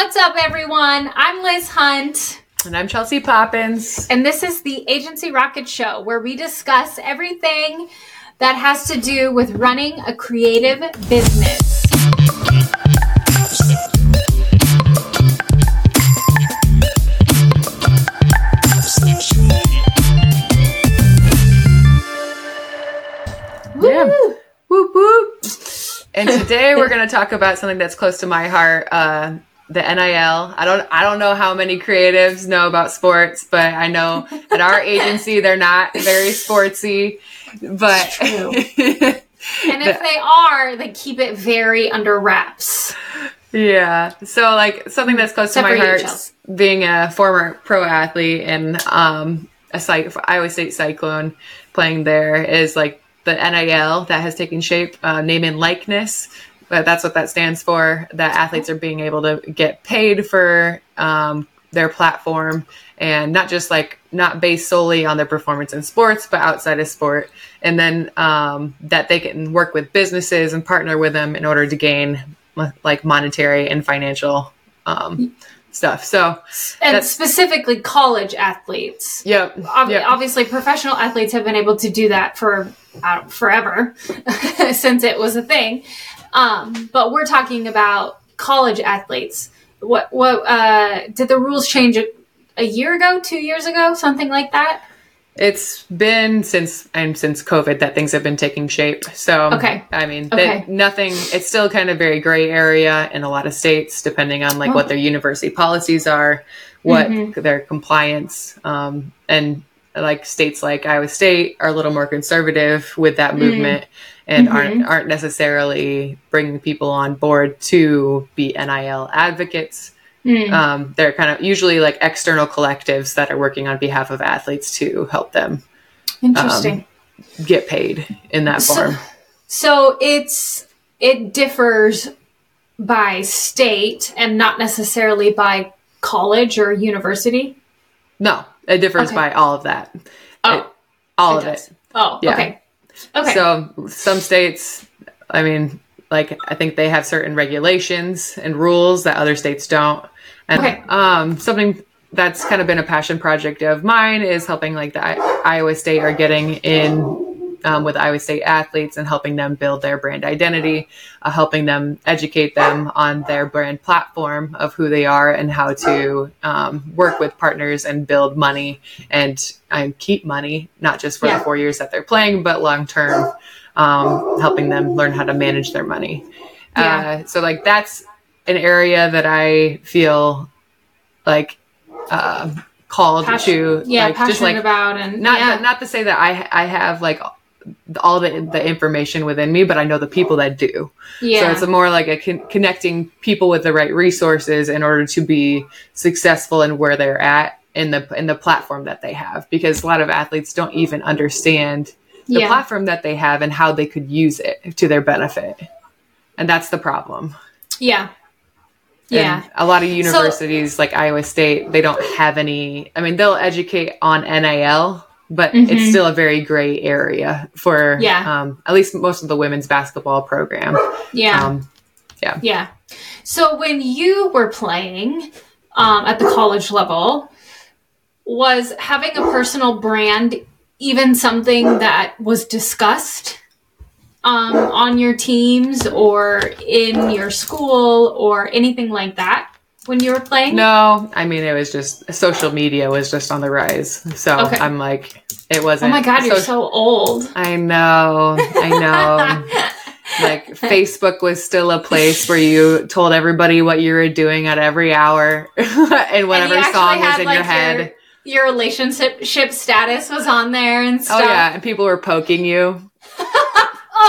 What's up, everyone? I'm Liz Hunt. And I'm Chelsea Poppens. And this is the Agency Rocket Show, where we discuss everything that has to do with running a creative business. Yeah. Whoop whoop. And today we're going to talk about something that's close to my heart, uh, the NIL. I don't I don't know how many creatives know about sports, but I know at our agency they're not very sportsy. But and if they are, they keep it very under wraps. Yeah. So like something that's close Except to my for you, heart, Chelsea. being a former pro athlete and um a site Iowa State Cyclone playing there is like the NIL that has taken shape, uh, name and likeness. But that's what that stands for. That athletes are being able to get paid for um, their platform and not just like not based solely on their performance in sports, but outside of sport. And then um, that they can work with businesses and partner with them in order to gain like monetary and financial um, stuff. So, And specifically college athletes. yep. Ob- yep. Obviously, professional athletes have been able to do that for uh, forever since it was a thing. Um, but we're talking about college athletes. What what uh, did the rules change a, a year ago, two years ago, something like that? It's been since and since COVID that things have been taking shape. So Okay. I mean, Okay. that nothing. It's still kind of very gray area in a lot of states, depending on like Oh. what their university policies are, what Mhm. their compliance, um, and like states like Iowa State are a little more conservative with that Mm. And Mhm. aren't aren't necessarily bringing people on board to be NIL advocates Hmm. um, they're kind of usually like external collectives that are working on behalf of athletes to help them Interesting. get paid in that So- form. So it's it differs by state and not necessarily by college or university. no, it differs Okay. by all of that. Oh, It- all it of does. it. Oh, Yeah. okay. Okay. So some states, I mean, like I think they have certain regulations and rules that other states don't. And Okay. um, something that's kind of been a passion project of mine is helping like the I- Iowa State are getting in um, with Iowa State athletes and helping them build their brand identity, uh, helping them educate them on their brand platform of who they are and how to um, work with partners and build money and keep money, not just for Yeah. the four years that they're playing, but long term, um, helping them learn how to manage their money. Yeah. Uh, so like that's an area that I feel like uh, called Passion- to yeah, like passionate just like about and not yeah. not to say that I I have like all the the information within me, but I know the people that do. yeah. So it's a more like a con- connecting people with the right resources in order to be successful in where they're at in the in the platform that they have. Because a lot of athletes don't even understand the Yeah. platform that they have and how they could use it to their benefit, and that's the problem. yeah. Yeah. And a lot of universities like Iowa State, they don't have any. I mean, they'll educate on NIL, but Mhm. it's still a very gray area for Yeah. um, at least most of the women's basketball program. yeah. Um, Yeah. So when you were playing um, at the college level, was having a personal brand even something that was discussed um, on your teams or in your school or anything like that when you were playing? no, I mean it was just social media was just on the rise. So Okay. I'm like, it wasn't. Oh my God, you're so- so old. I know, I know. like Facebook was still a place where you told everybody what you were doing at every hour and whatever actually song was in like, your head. Your relationship status was on there and Oh yeah, and people were poking you.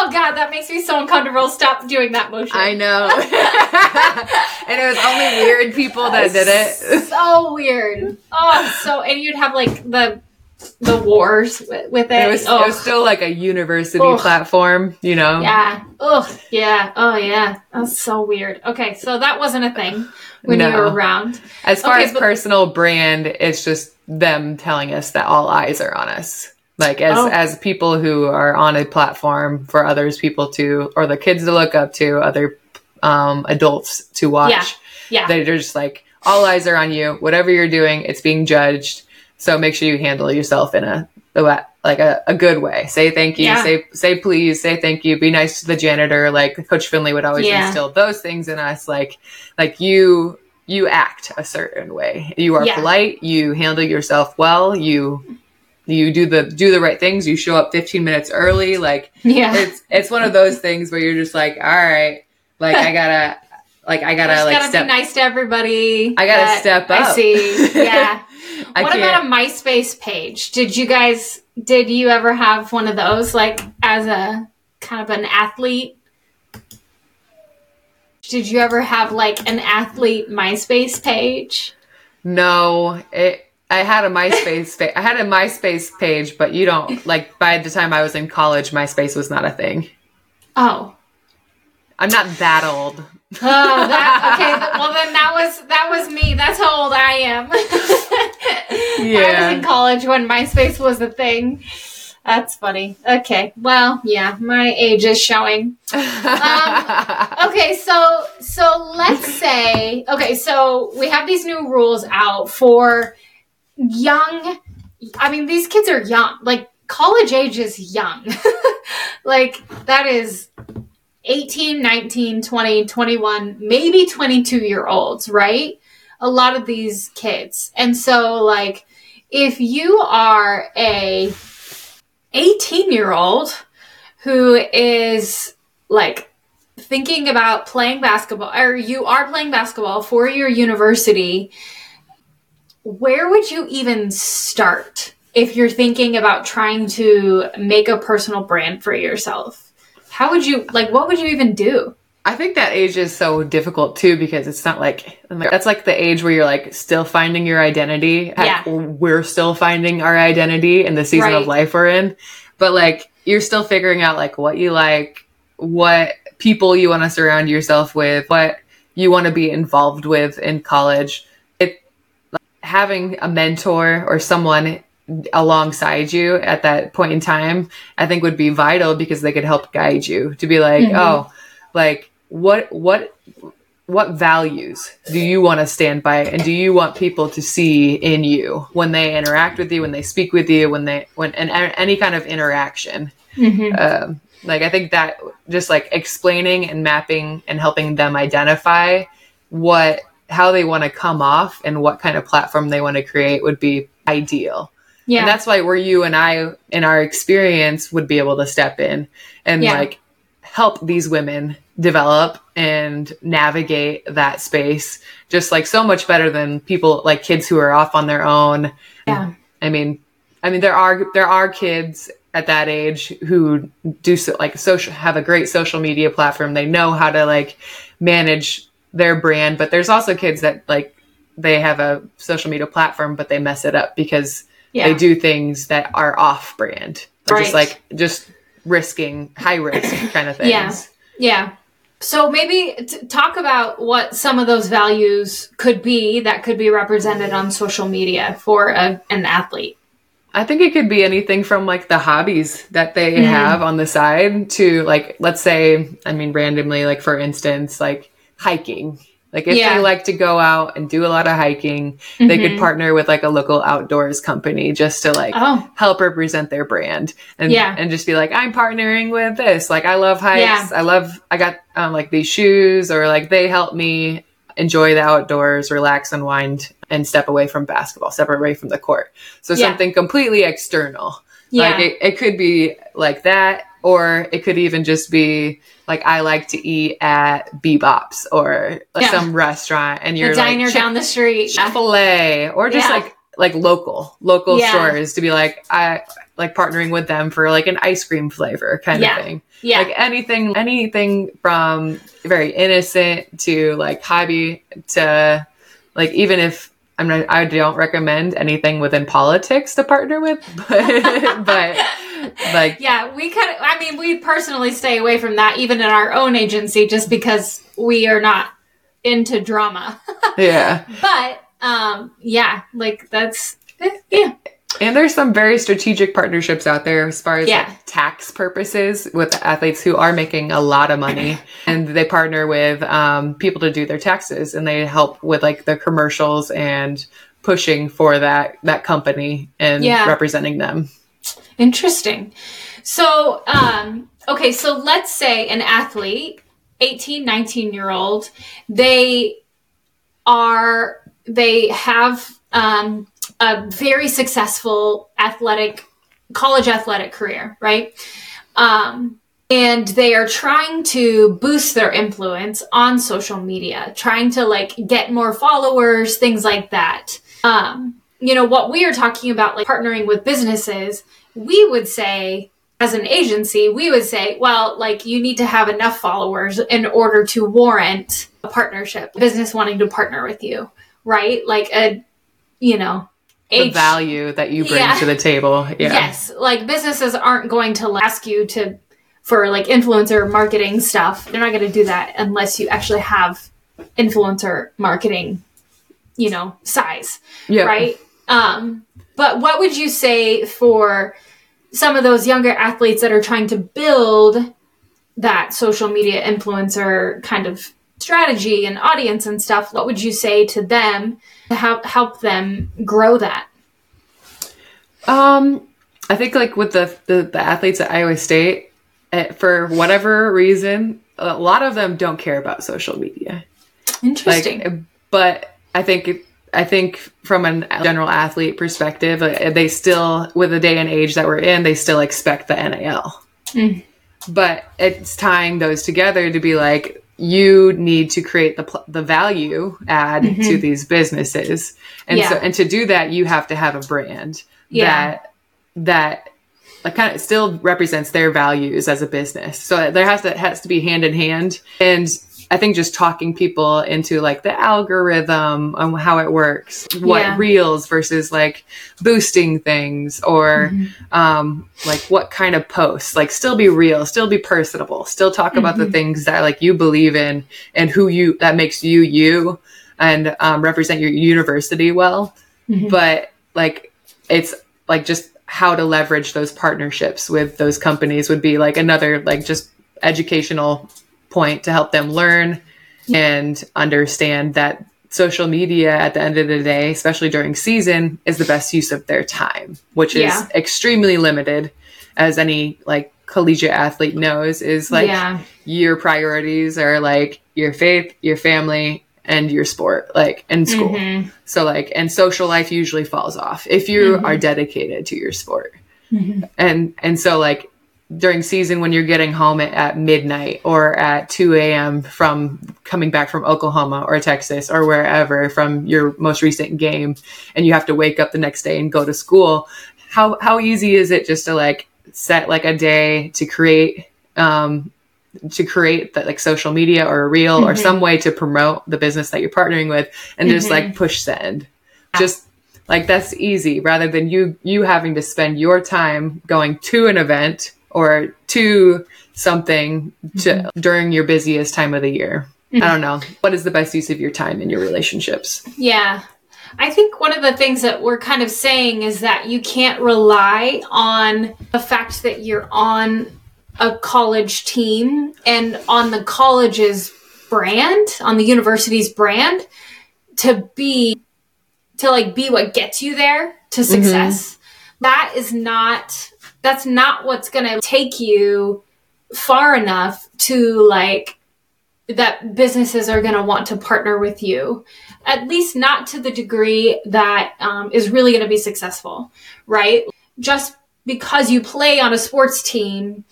Oh God, that makes me so uncomfortable. Stop doing that motion. I know. and it was only weird people that did it. so weird. Oh, so and you'd have like the the wars with, with it. It was, it was still like a university Ugh. platform, you know? yeah. Oh, yeah. Oh, yeah. That's so weird. Okay, so that wasn't a thing when you were around. As far Okay, as but- personal brand, it's just them telling us that all eyes are on us. Like as Oh. as people who are on a platform for others people to or the kids to look up to, other um, adults to watch. Yeah. yeah. They're just like all eyes are on you. Whatever you're doing, it's being judged. So make sure you handle yourself in a like a, a good way. Say thank you. Yeah. Say say please. Say thank you. Be nice to the janitor. Like Coach Fennelly would always Yeah. instill those things in us. Like like you you act a certain way. You are Yeah. polite. You handle yourself well. You you do the do the right things. You show up 15 minutes early. Like Yeah. it's it's one of those things where you're just like, all right, like I gotta like I gotta Just like gotta step. be nice to everybody. I gotta step up I see. Yeah. I what can't. about a MySpace page? Did you guys did you ever have one of those like as a kind of an athlete? Did you ever have like an athlete MySpace page? No, it. I had a MySpace. fa- I had a MySpace page, but you don't like. By the time I was in college, MySpace was not a thing. Oh. I'm not that old. Oh, that okay. Well, then that was that was me. That's how old I am. yeah. I was in college when MySpace was a thing. That's funny. Okay. Well, yeah, my age is showing. Um, okay, so so let's say okay, so we have these new rules out for young I mean these kids are young. Like college age is young. like that is 18, 19, 20, 21, maybe 22 year olds, right? A lot of these kids. And so like if you are a 18 year old who is like thinking about playing basketball or you are playing basketball for your university where would you even start if you're thinking about trying to make a personal brand for yourself how would you like what would you even do I think that age is so difficult too because it's not like that's like the age where you're like still finding your identity. Yeah. we're still finding our identity in the season Right. of life we're in, but like you're still figuring out like what you like, what people you want to surround yourself with, what you want to be involved with in college. Having a mentor or someone alongside you at that point in time, I think would be vital because they could help guide you to be like, Mhm. oh, like what what what values do you want to stand by and do you want people to see in you when they interact with you when they speak with you when they when and any kind of interaction mm-hmm. um, like i think that just like explaining and mapping and helping them identify what how they want to come off and what kind of platform they want to create would be ideal yeah and that's why where you and I, in our experience, would be able to step in and Yeah. like help these women develop and navigate that space just like so much better than people like kids who are off on their own. yeah I mean, I mean there are there are kids at that age who do so, like social have a great social media platform. They know how to like manage their brand, but there's also kids that like they have a social media platform but they mess it up because yeah they do things that are off brand or just Right. like just risking high risk kind of things Yeah. Yeah. So maybe t- talk about what some of those values could be that could be represented on social media for a, an athlete. i think it could be anything from like the hobbies that they Mhm. have on the side to like let's say i mean randomly like for instance like hiking like if Yeah. they like to go out and do a lot of hiking they could Mhm. partner with like a local outdoors company just to like Oh, help represent their brand and Yeah. and just be like I'm partnering with this like I love hikes I love I got um, like these shoes or like they help me enjoy the outdoors relax unwind and step away from basketball step away from the court so Yeah. something completely external yeah. like it, it could be like that or it could even just be like I like to eat at Bebop's or Yeah. some restaurant and you're diner like down the street. Chick-fil-A or just Yeah. like like local local Yeah. stores to be like I like partnering with them for like an ice cream flavor kind of thing. Yeah. Like anything anything from very innocent to like hobby to like even if I'm not I don't recommend anything within politics to partner with but but like yeah, we could. I mean, we personally stay away from that even in our own agency just because we are not into drama. yeah but, um, yeah, like that's, yeah. And there's some very strategic partnerships out there as far as Yeah. like tax purposes with athletes who are making a lot of money and they partner with um, people to do their taxes and they help with like the commercials and pushing for that that company and Yeah. representing them. Interesting. So, um, okay, so let's say an athlete, 18, 19 year old, they are, they have um, a very successful athletic, college athletic career, right? Um, and they are trying to boost their influence on social media, trying to like get more followers, things like that. Um, you know, what we are talking about, like partnering with businesses, we would say, as an agency, we would say, well, like you need to have enough followers in order to warrant a partnership, a business wanting to partner with you, right? Like a, you know, The age- value that you bring Yeah. to the table. Yeah. Yes, like businesses aren't going to ask you to for like influencer marketing stuff. They're not going to do that unless you actually have influencer marketing, you know, size, Yeah. right? Um, but what would you say for some of those younger athletes that are trying to build that social media influencer kind of strategy and audience and stuff? What would you say to them to help help them grow that? Um, I think like with the the, the athletes at Iowa State, eh, for whatever reason, a lot of them don't care about social media. Interesting. Like, but I think I think from a general athlete perspective, uh, they still, with the day and age that we're in, they still expect the NIL. Mm. But it's tying those together to be like you need to create the pl- the value add to these businesses, and so Mm-hmm. And to do that, you have to have a brand Yeah. that that kind of still represents their values as a business. So there has to has to be hand in hand. And I think just talking people into like the algorithm and how it works, what Yeah. reels versus like boosting things or Mm-hmm. um like what kind of posts, like still be real, still be personable, still talk about Mm-hmm. the things that like you believe in and who you that makes you you and um, represent your university well. Mm-hmm. But like it's like just how to leverage those partnerships with those companies would be like another like just educational point to help them learn and understand that social media at the end of the day especially during season is the best use of their time which is Yeah. extremely limited as any like collegiate athlete knows is like Yeah. your priorities are like your faith your family and your sport like and school Mhm. so like, and social life usually falls off if you Mm-hmm. are dedicated to your sport. And and so like during season when you're getting home at, at midnight or at 2 a.m. from coming back from Oklahoma or Texas or wherever from your most recent game, and you have to wake up the next day and go to school. How how easy is it just to like set like a day to create um, to create that like social media or a reel or some way to promote the business that you're partnering with and just like push send just like that's easy rather than you you having to spend your time going to an event or to something to mm-hmm. during your busiest time of the year. Mm-hmm. I don't know. What is the best use of your time in your relationships? Yeah. I think one of the things that we're kind of saying is that you can't rely on the fact that you're on a college team and on the college's brand, on the university's brand to be to like be what gets you there to mm-hmm. success. That is not that's not what's going to take you far enough to like that businesses are going to want to partner with you. At least not to the degree that um, is really going to be successful right? Just because you play on a sports team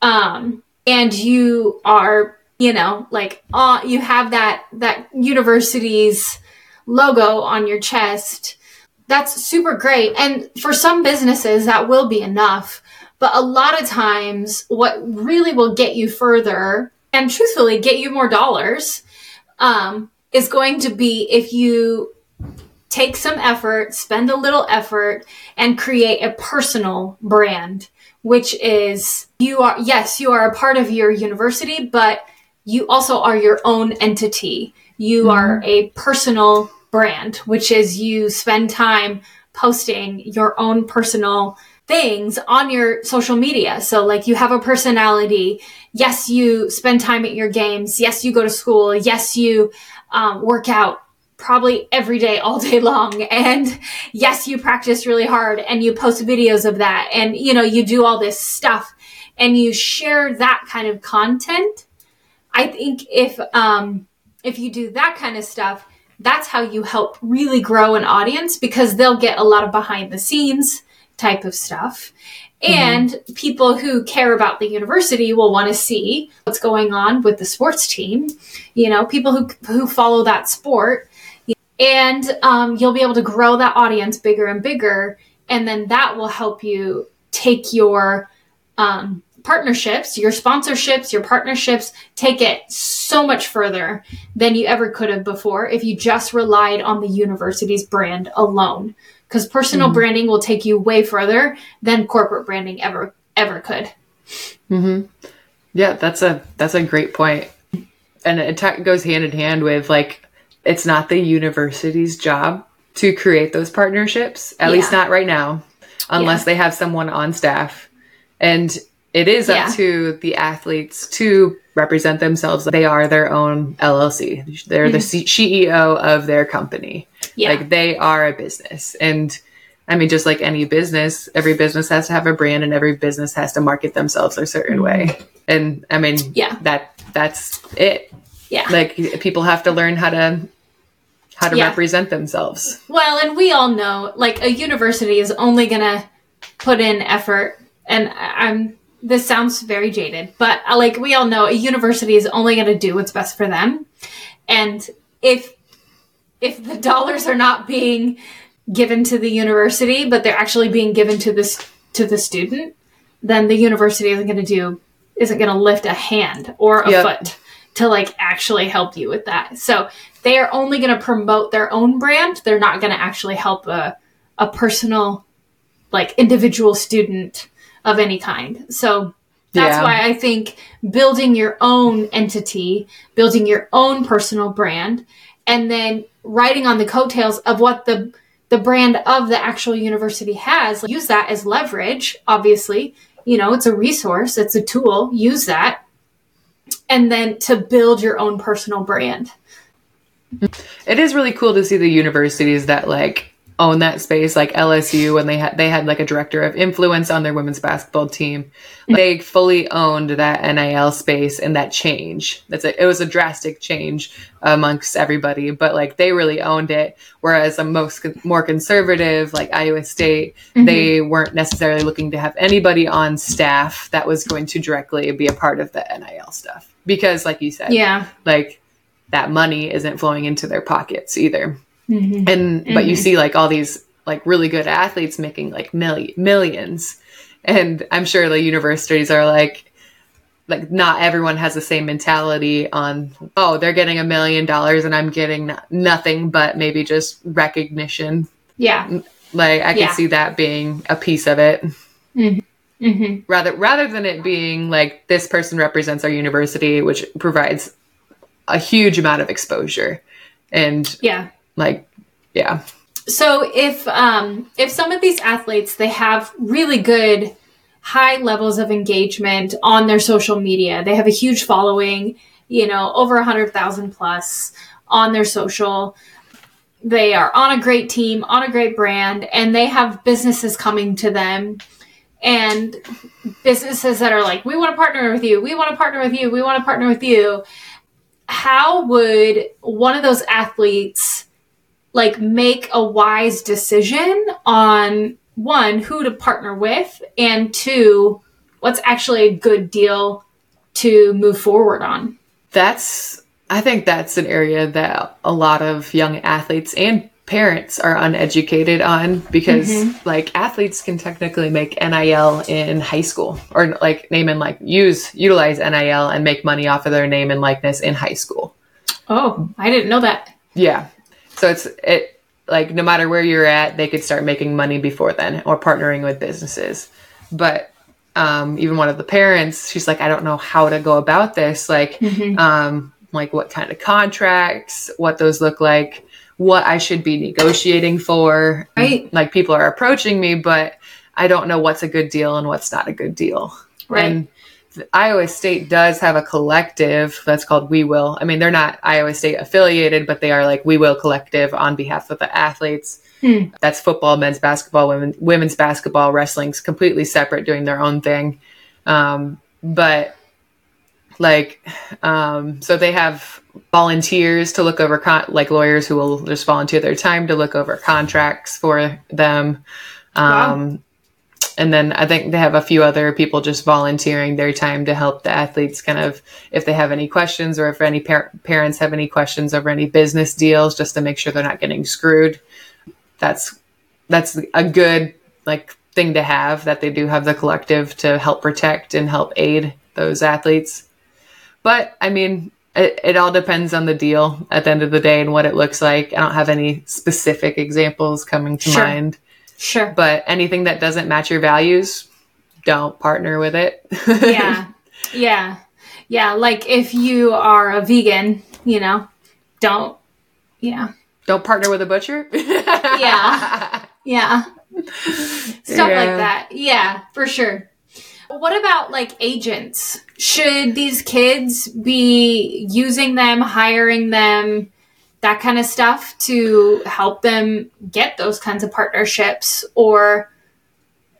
um, and you are you know like uh, you have that that university's logo on your chest that's super great. And for some businesses that will be enough. But a lot of times what really will get you further and truthfully get you more dollars um, is going to be if you take some effort, spend a little effort, and create a personal brand, which is you are, yes, you are a part of your university, but you also are your own entity. You are a personal brand, which is you spend time posting your own personal things on your social media. So, like, you have a personality. Yes, you spend time at your games. Yes, you go to school. Yes, you um, work out probably every day, all day long. And yes, you practice really hard and you post videos of that. And, you know, you do all this stuff and you share that kind of content. I think if, um, if you do that kind of stuff, that's how you help really grow an audience because they'll get a lot of behind the scenes type of stuff. Mm-hmm. And people who care about the university will want to see what's going on with the sports team. You know, people who who follow that sport, and um, you'll be able to grow that audience bigger and bigger, and then that will help you take your um, partnerships, your sponsorships, your partnerships, take it so much further than you ever could have before if you just relied on the university's brand alone because personal mm-hmm. branding will take you way further than corporate branding ever ever could. Mm-hmm. Yeah, that's a that's a great point, and it t- goes hand in hand with like it's not the university's job to create those partnerships, at yeah. least not right now, unless yeah. they have someone on staff, and it is up to the athletes to represent themselves. They are their own LLC. They're mm-hmm. the C- CEO of their company. Yeah. Like they are a business. And I mean, just like any business, every business has to have a brand and every business has to market themselves a certain mm-hmm. way. And I mean, yeah, that that's it. Yeah. Like people have to learn how to how to yeah. represent themselves. Well, and we all know like a university is only going to put in effort and I'm this sounds very jaded, but uh, like we all know a university is only going to do what's best for them. And if if the dollars are not being given to the university, but they're actually being given to this to the student, then the university isn't going to do isn't going to lift a hand or a yep. foot to like actually help you with that. So they are only going to promote their own brand. They're not going to actually help a a personal like individual student of any kind. So that's yeah. why I think building your own entity, building your own personal brand, and then riding on the coattails of what the the brand of the actual university has use that as leverage obviously you know it's a resource it's a tool use that and then to build your own personal brand it is really cool to see the universities that like own that space like LSU when they had they had like a director of influence on their women's basketball team. Mm-hmm. they fully owned that NIL space and that change. That's a, it was a drastic change amongst everybody but like they really owned it. Whereas a most more conservative like Iowa State mm-hmm. they weren't necessarily looking to have anybody on staff that was going to directly be a part of the NIL stuff. Because like you said yeah. like that money isn't flowing into their pockets either Mm-hmm. And mm-hmm. but you mm-hmm. see like all these like really good athletes making like million millions. And I'm sure the universities are like like not everyone has the same mentality on oh they're getting a million dollars and I'm getting nothing but maybe just recognition. Yeah. Like I can yeah. see that being a piece of it. Mm-hmm. Mm-hmm. Rather rather than it being like this person represents our university which provides a huge amount of exposure. And yeah like, yeah. So if um, if some of these athletes they have really good high levels of engagement on their social media, they have a huge following, you know, over a hundred thousand plus on their social. They are on a great team, on a great brand, and they have businesses coming to them and businesses that are like, we want to partner with you, we want to partner with you, we want to partner with you. How would one of those athletes like make a wise decision on one who to partner with and two what's actually a good deal to move forward on that's i think that's an area that a lot of young athletes and parents are uneducated on because mm-hmm. like athletes can technically make NIL in high school or like name and like use utilize NIL and make money off of their name and likeness in high school. Oh, I didn't know that. Yeah. So it's it like no matter where you're at, they could start making money before then or partnering with businesses. But um, even one of the parents, she's like, I don't know how to go about this. Like, mm-hmm. um, like what kind of contracts, what those look like, what I should be negotiating for. Right. Like people are approaching me, but I don't know what's a good deal and what's not a good deal. Right. And Iowa State does have a collective that's called We Will. I mean, they're not Iowa State affiliated, but they are like We Will Collective on behalf of the athletes. Hmm. That's football, men's basketball, women, women's basketball, wrestling's completely separate, doing their own thing. Um, but like, um, so they have volunteers to look over, con- like lawyers who will just volunteer their time to look over contracts for them. Um, Wow. And then I think they have a few other people just volunteering their time to help the athletes kind of if they have any questions or if any par- parents have any questions over any business deals just to make sure they're not getting screwed. That's that's a good like thing to have that they do have the collective to help protect and help aid those athletes. But I mean, it, it all depends on the deal at the end of the day and what it looks like. I don't have any specific examples coming to Sure. mind Sure. but anything that doesn't match your values, don't partner with it. yeah. Yeah. Yeah. Like if you are a vegan, you know, don't, yeah. don't partner with a butcher. Yeah. Yeah. Stuff Yeah. like that. Yeah, for sure. What about like agents? Should these kids be using them, hiring them, that kind of stuff to help them get those kinds of partnerships? Or,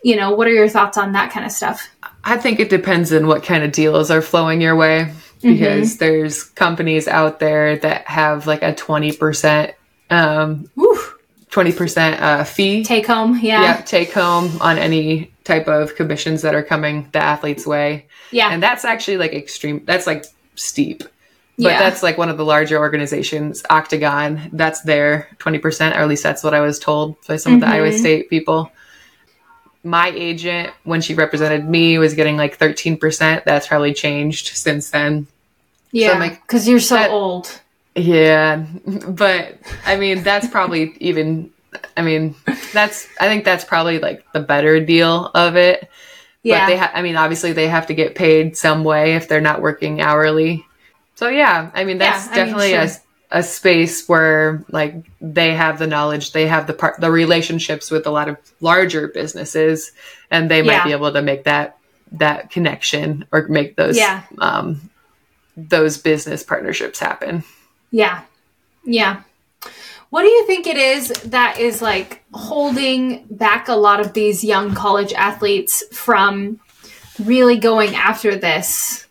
you know, what are your thoughts on that kind of stuff? I think it depends on what kind of deals are flowing your way because there's companies out there that have like a 20% um Whew. 20% uh, fee Take home. Yeah. yeah, take home on any type of commissions that are coming the athlete's way. Yeah. And that's actually like extreme that's like steep. But Yeah. that's like one of the larger organizations, Octagon. That's their 20%, or at least that's what I was told by some of the Iowa mm-hmm. State people. My agent, when she represented me, was getting like 13%. That's probably changed since then. yeah. like, Because you're so that- old. Yeah. But I mean, that's probably even, I mean, that's, I think that's probably like the better deal of it. Yeah. But they, ha- I mean, obviously they have to get paid some way if they're not working hourly. So yeah, I mean, that's Yeah, I mean, definitely a, a space where like they have the knowledge, they have the part, the relationships with a lot of larger businesses, and they might Yeah. be able to make that that connection or make those Yeah. um, those business partnerships happen. Yeah. Yeah. What do you think it is that is like holding back a lot of these young college athletes from really going after this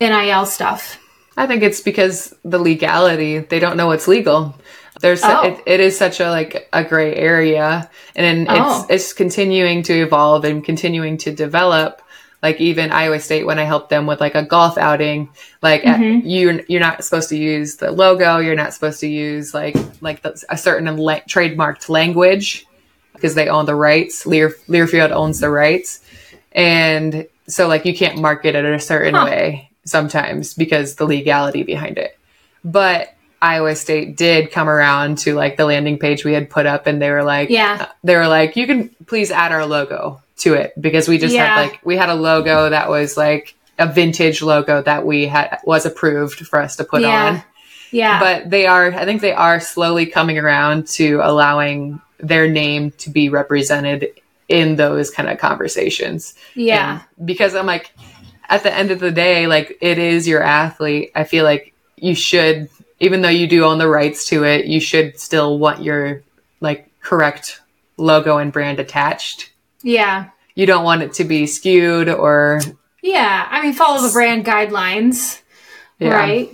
NIL stuff? I think it's because the legality, they don't know what's legal. There's Oh. it, it is such a like a gray area and Oh. it's it's continuing to evolve and continuing to develop. Like even Iowa State when I helped them with like a golf outing, like Mm-hmm. you you're not supposed to use the logo, you're not supposed to use like like the, a certain la- trademarked language because they own the rights. Lear Learfield owns the rights. And so like you can't market it in a certain Huh. way sometimes because the legality behind it. But Iowa State did come around to like the landing page we had put up and they were like Yeah. Uh, they were like you can please add our logo to it because we just Yeah. had like we had a logo that was like a vintage logo that we had was approved for us to put Yeah. on Yeah. but they are i think they are slowly coming around to allowing their name to be represented in those kind of conversations yeah. And because i'm like at the end of the day like it is your athlete i feel like you should even though you do own the rights to it you should still want your like correct logo and brand attached Yeah. you don't want it to be skewed or Yeah. I mean, follow the brand guidelines, yeah. right?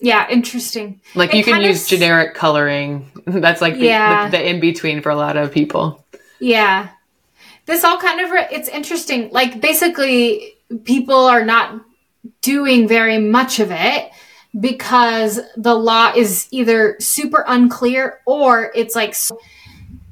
Yeah. Interesting. like It you can use s- generic coloring that's like the, Yeah. the, the in between for a lot of people Yeah. This all kind of, re- it's interesting. Like, basically, people are not doing very much of it because the law is either super unclear or it's like,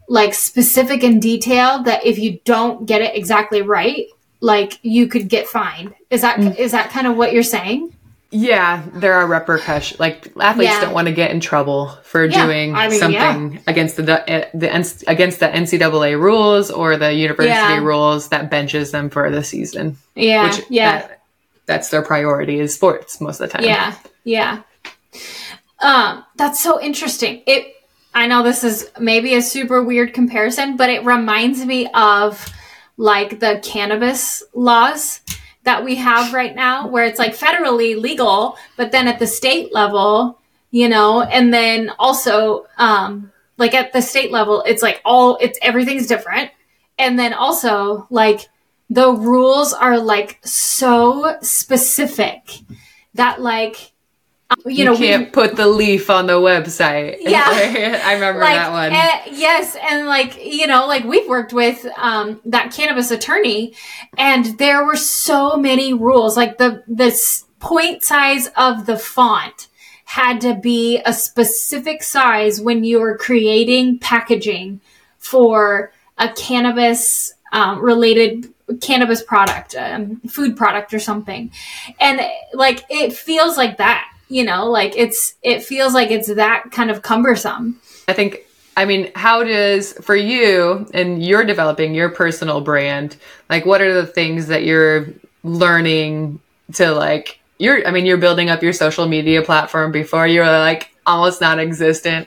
like specific and detailed that if you don't get it exactly right, like you could get fined. Is that mm. is that kind of what you're saying? Yeah, there are repercussions. Like athletes Yeah. don't want to get in trouble for Yeah, doing I mean, something against the uh, the against the NCAA rules or the university Yeah. rules that benches them for the season. Yeah. Which yeah. that, that's their priority is sports most of the time. Yeah, yeah. Um, that's so interesting. It I know this is maybe a super weird comparison, but it reminds me of like the cannabis laws that we have right now, where it's like federally legal, but then at the state level, you know, and then also, um, like at the state level, it's like all, it's everything's different. And then also, like, the rules are like so specific that, like, you, You, know, can't put the leaf on the website. Yeah. I remember like that one. eh, yes and like you know like we've worked with um that cannabis attorney and there were so many rules like the the point size of the font had to be a specific size when you were creating packaging for a cannabis um, related cannabis product um, food product or something and like it feels like that you know like it's it feels like it's that kind of cumbersome I think, I mean, how does, for you and you're developing your personal brand, like what are the things that you're learning to like, you're, I mean, you're building up your social media platform before you were like almost non existent.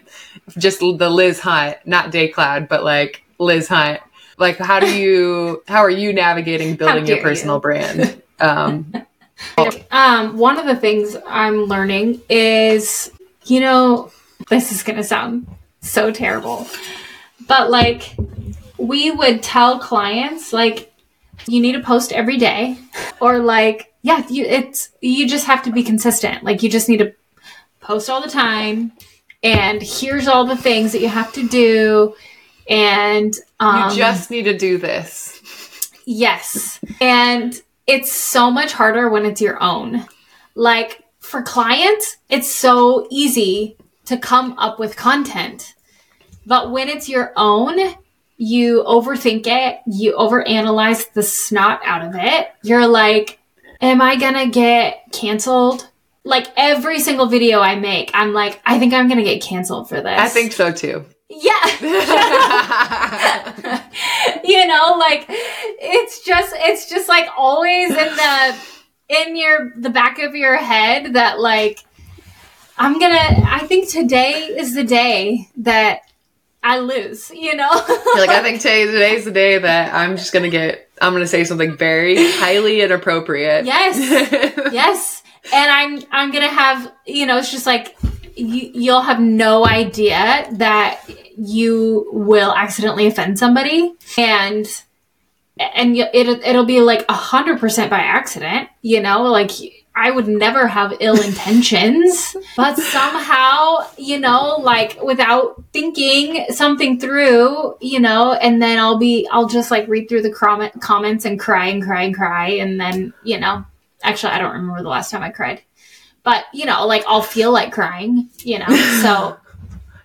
Just the Liz Hunt, not day cloud but like Liz Hunt. Like, how do you, how are you navigating building your personal you. brand? Um, Um, one of the things I'm learning is, you know, this is going to sound so terrible, but like, we would tell clients, like, you need to post every day, or like, yeah, you, it's, you just have to be consistent. Like, you just need to post all the time, and here's all the things that you have to do. And, um, you just need to do this. Yes. And it's so much harder when it's your own. Like for clients, it's so easy to come up with content. But when it's your own, you overthink it, you overanalyze the snot out of it. You're like, am I gonna get canceled? Like every single video I make, I'm like, I think I'm gonna get canceled for this. I think so too. Yeah. you know like it's just it's just like always in the in your the back of your head that like i'm gonna i think today is the day that i lose you know like, I think today, today's the day that I'm just gonna get. I'm gonna say something very highly inappropriate. yes yes and i'm i'm gonna have you know it's just like you, you'll have no idea that you will accidentally offend somebody. And and it, it'll be like a hundred percent by accident you know? Like i would never have ill intentions. But somehow you know like without thinking something through you know? And then i'll be i'll just like read through the comment, comments and cry and cry and cry. And then you know actually i don't remember the last time i cried but you know like i'll feel like crying you know so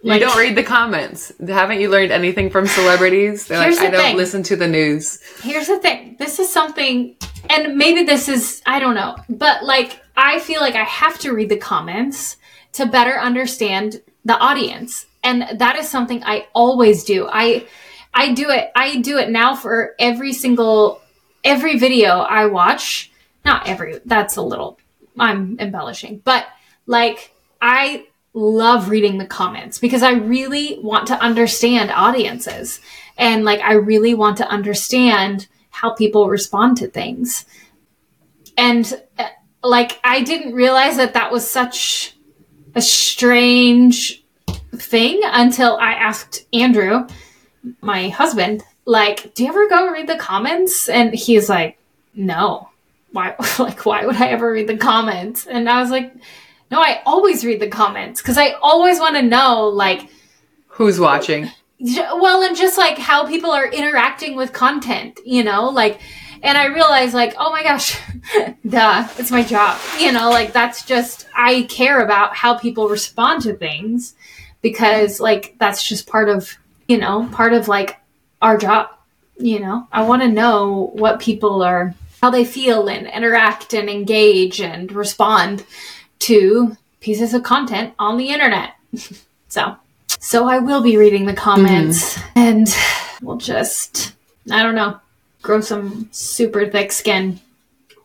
You don't read the comments. Haven't you learned anything from celebrities? They're like, I don't thing. listen to the news. here's the thing this is something and maybe this is i don't know but like i feel like i have to read the comments to better understand the audience and that is something i always do i i do it i do it now for every single every video i watch not every that's a little i'm embellishing but like i love reading the comments because i really want to understand audiences. And like i really want to understand how people respond to things. And uh, like i didn't realize that that was such a strange thing until i asked andrew my husband like do you ever go read the comments? And he's like no why like why would i ever read the comments and i was like no i always read the comments because i always want to know like Who's watching? Well and just like how people are interacting with content you know like and i realized like oh my gosh duh it's my job you know like that's just i care about how people respond to things because like that's just part of you know part of like our job you know i want to know what people are how they feel and interact and engage and respond to pieces of content on the internet so so I will be reading the comments mm-hmm. and we'll just, I don't know, grow some super thick skin.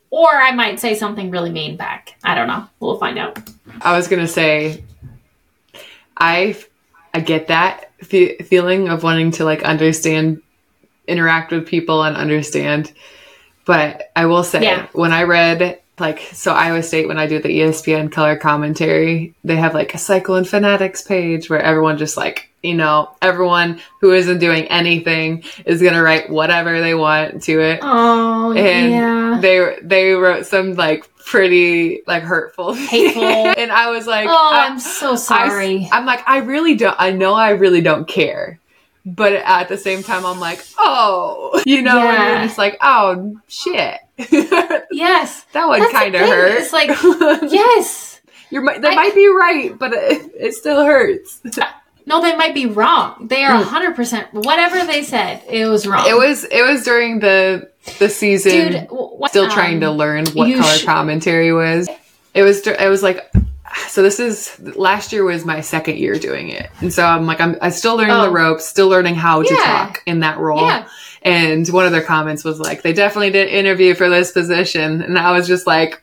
Or I might say something really mean back. I don't know. We'll find out. I was gonna say, I I get that fe- feeling of wanting to like understand, interact with people and understand. But I will say, Yeah. when I read like so Iowa State when I do the ESPN color commentary, they have like a cycle Cyclone Fanatics page where everyone just like you know everyone who isn't doing anything is gonna write whatever they want to it, Oh, and yeah. they they wrote some like pretty like hurtful, Hateful. and I was like, Oh, I- I'm so sorry. I, am like, I really don't. I know I really don't care, but at the same time, I'm like, oh, you know, and you're just like, oh shit, yes. that one kind of hurt. it's like, Yes. you're they I- might be right, but it, it still hurts. No, they might be wrong. They are 100% whatever they said, it was wrong. Hmm. It was it was during the the season. Dude, what, still um, trying to learn what color sh- commentary was. It was it was like so this is last year was my second year doing it. And so I'm like I'm I still learning the Oh. ropes, still learning how to Yeah. talk in that role. Yeah. And one of their comments was like they definitely did interview for this position and I was just like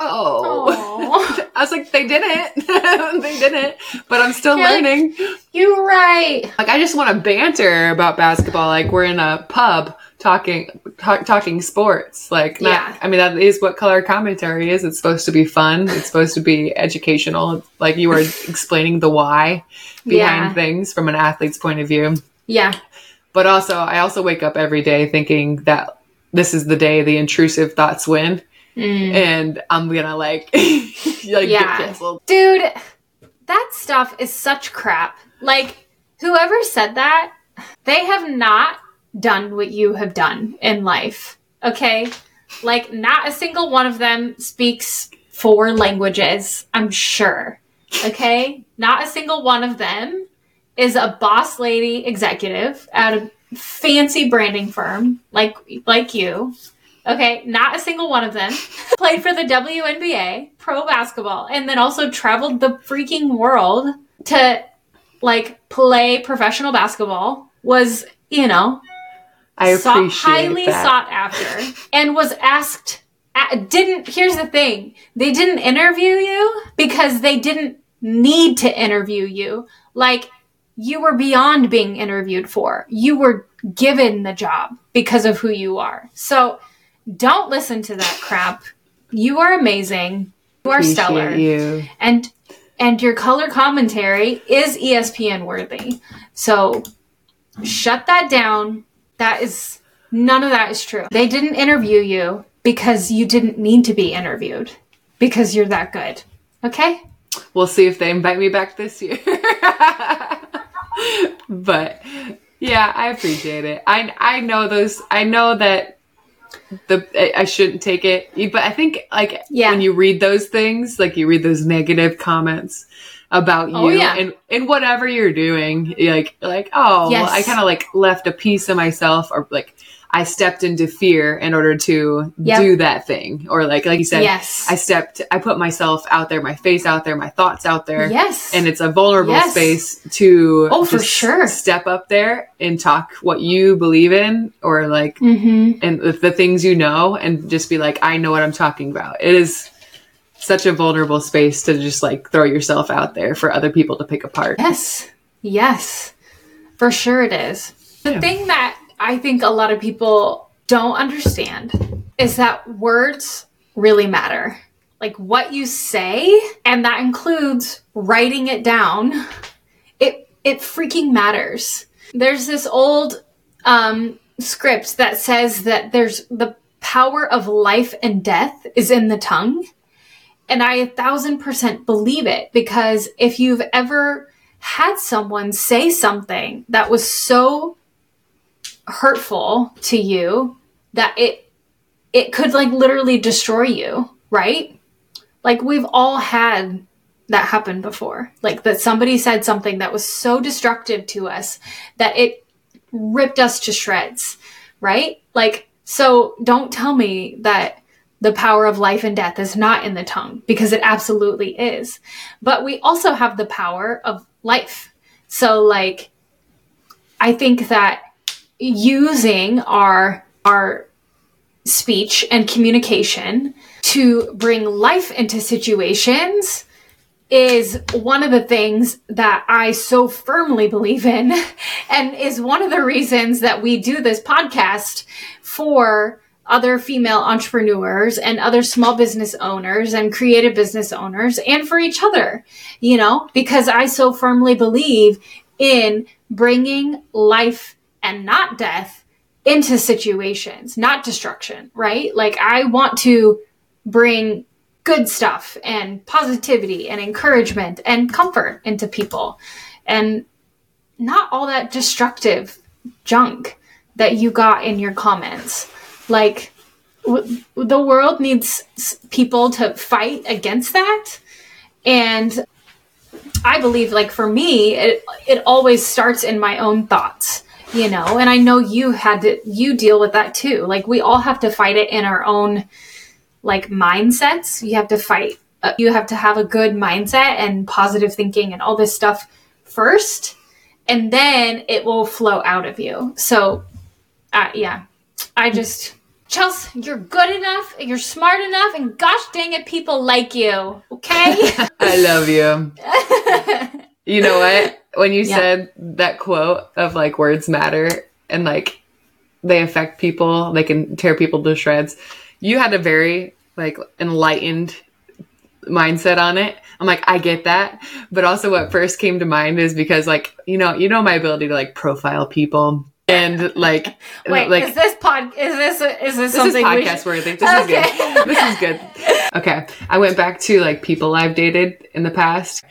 oh. I was like they didn't. they didn't, but I'm still You're like- learning. You're right. Like I just want to banter about basketball. Like we're in a pub talking talk, talking sports. Like not, Yeah. I mean that is what color commentary is. It's supposed to be fun. It's supposed to be educational. Like you are explaining the why behind Yeah. things from an athlete's point of view. Yeah. But also, I also wake up every day thinking that this is the day the intrusive thoughts win, Mm. and I'm gonna like like Yeah. get canceled. Dude, that stuff is such crap. Like, whoever said that, they have not done what you have done in life. Okay? Like, not a single one of them speaks four languages, I'm sure. Okay? Not a single one of them is a boss lady executive at a fancy branding firm like like you. Okay, not a single one of them played for the WNBA, pro basketball, and then also traveled the freaking world to like play professional basketball. Was you know I sought- appreciate highly that. sought after and was asked. Didn't here's the thing: they didn't interview you because they didn't need to interview you. Like you were beyond being interviewed for. You were given the job because of who you are. So don't listen to that crap. You are amazing. You are Appreciate stellar. you. And and your color commentary is ESPN worthy. So shut that down. That is none of that is true. They didn't interview you because you didn't need to be interviewed because you're that good. Okay? We'll see if they invite me back this year. but yeah, I appreciate it. I I know those. I know that the I- shouldn't take it, but I think like Yeah. when you read those things, like you read those negative comments about you Oh, yeah. and and whatever you're doing, like like oh, Yes. I kind of like left a piece of myself or like. I stepped into fear in order to Yep. do that thing, or like like you said, Yes. I stepped, I put myself out there, my face out there, my thoughts out there. Yes. And it's a vulnerable Yes. space to Oh, for sure. step up there and talk what you believe in or like, mm-hmm. and the, the things you know, and just be like, I know what I'm talking about. It is such a vulnerable space to just like throw yourself out there for other people to pick apart. Yes. Yes. For sure it is. The Yeah. thing that I think a lot of people don't understand is that words really matter. Like what you say, and that includes writing it down. It it freaking matters. There's this old um, script that says that there's the power of life and death is in the tongue. And I a thousand percent believe it because if you've ever had someone say something that was so hurtful to you that it it could like literally destroy you, right? Like we've all had that happen before. Like that somebody said something that was so destructive to us that it ripped us to shreds, right? Like so don't tell me that the power of life and death is not in the tongue because it absolutely is. But we also have the power of life. So like I think that using our our speech and communication to bring life into situations is one of the things that I so firmly believe in, and is one of the reasons that we do this podcast for other female entrepreneurs and other small business owners and creative business owners and for each other, you know, because I so firmly believe in bringing life and not death into situations, not destruction, right? Like I want to bring good stuff and positivity and encouragement and comfort into people and not all that destructive junk that you got in your comments. Like, w- the world needs people to fight against that. And I believe, like, for me, it, it always starts in my own thoughts you know and i know you had to you deal with that too like we all have to fight it in our own like mindsets. You have to fight. Uh, you have to have a good mindset and positive thinking and all this stuff first, and then it will flow out of you. So, uh, yeah, I just. Chelsea, you're good enough, you're smart enough, and gosh dang it, people like you. Okay? I love you. you know what? When you yeah. said that quote of like words matter and like they affect people, they can tear people to shreds you had a very like enlightened mindset on it. I'm like, I get that. But also what first came to mind is because like, you know, you know my ability to like profile people and like Wait, like is this pod is this is this, this something is podcast should... worthy. This okay. is good. This is good. Okay. I went back to like people I've dated in the past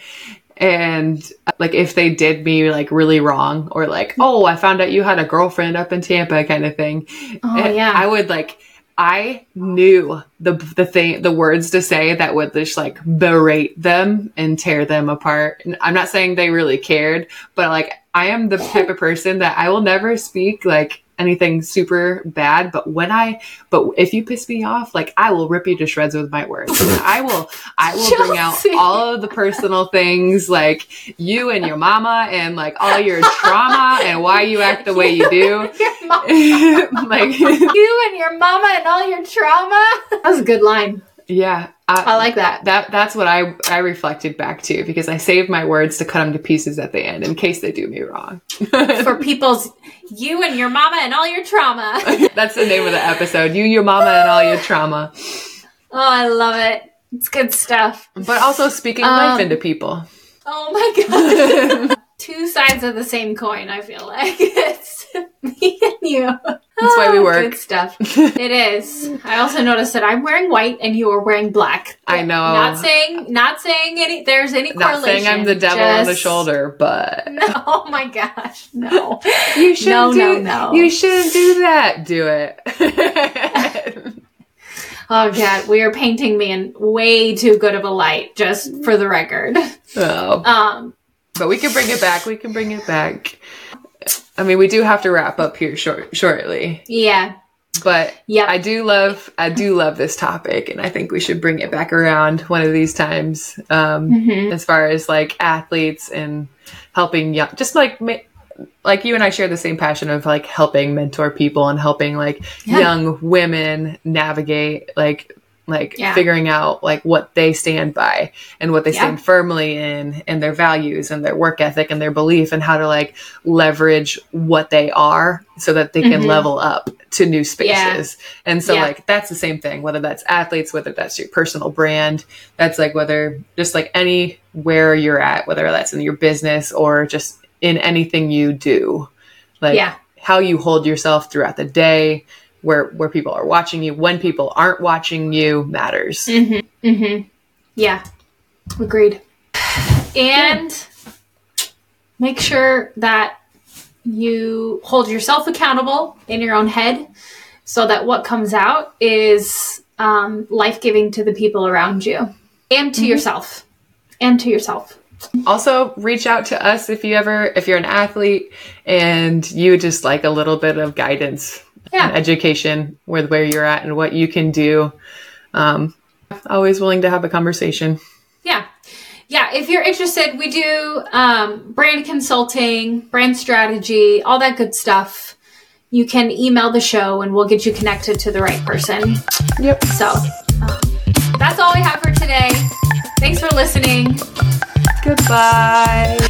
and like if they did me like really wrong or like, oh, I found out you had a girlfriend up in Tampa kind of thing. Oh yeah. I would like I knew the the thing the words to say that would just like berate them and tear them apart. And I'm not saying they really cared, but like I am the type of person that I will never speak like anything super bad, but when I, but if you piss me off, like I will rip you to shreds with my words. I will, I will Chelsea. bring out all of the personal things, like you and your mama, and like all your trauma and why you act the way you do. like you and your mama and all your trauma. That's a good line. Yeah, I, I, like that. That that's what I I reflected back to because I saved my words to cut them to pieces at the end in case they do me wrong. For people's you and your mama and all your trauma. that's the name of the episode. You, your mama, and all your trauma. Oh, I love it. It's good stuff. But also speaking um, life into people. Oh my god. Two sides of the same coin. I feel like it's me and you. That's why we ah, work. Good stuff. it is. I also noticed that I'm wearing white and you are wearing black. I know. Not saying, not saying any. There's any not correlation. saying I'm the devil Just, on the shoulder, but no. Oh my gosh, no. you should no, do, no, no. You shouldn't do that. Do it. oh god, we are painting me in way too good of a light. Just for the record. Oh. Um. But we can bring it back. We can bring it back. I mean, we do have to wrap up here short, shortly. Yeah. But yeah, I do love I do love this topic, and I think we should bring it back around one of these times. Um, mm-hmm. As far as like athletes and helping young, just like like you and I share the same passion of like helping mentor people and helping like yeah. young women navigate like like yeah. figuring out like what they stand by and what they yeah. stand firmly in and their values and their work ethic and their belief and how to like leverage what they are so that they can mm-hmm. level up to new spaces. Yeah. And so like that's the same thing whether that's athletes whether that's your personal brand that's like whether just like anywhere you're at whether that's in your business or just in anything you do. Like how you hold yourself throughout the day where where people are watching you when people aren't watching you matters mm-hmm. Mm-hmm. yeah agreed and yeah. make sure that you hold yourself accountable in your own head so that what comes out is um, life-giving to the people around you and to mm-hmm. yourself and to yourself also reach out to us if you ever if you're an athlete and you just like a little bit of guidance yeah. education with where you're at and what you can do. Um, always willing to have a conversation. Yeah. Yeah. If you're interested, we do um, brand consulting, brand strategy, all that good stuff. You can email the show and we'll get you connected to the right person. Yep. So uh, that's all we have for today. Thanks for listening. Goodbye.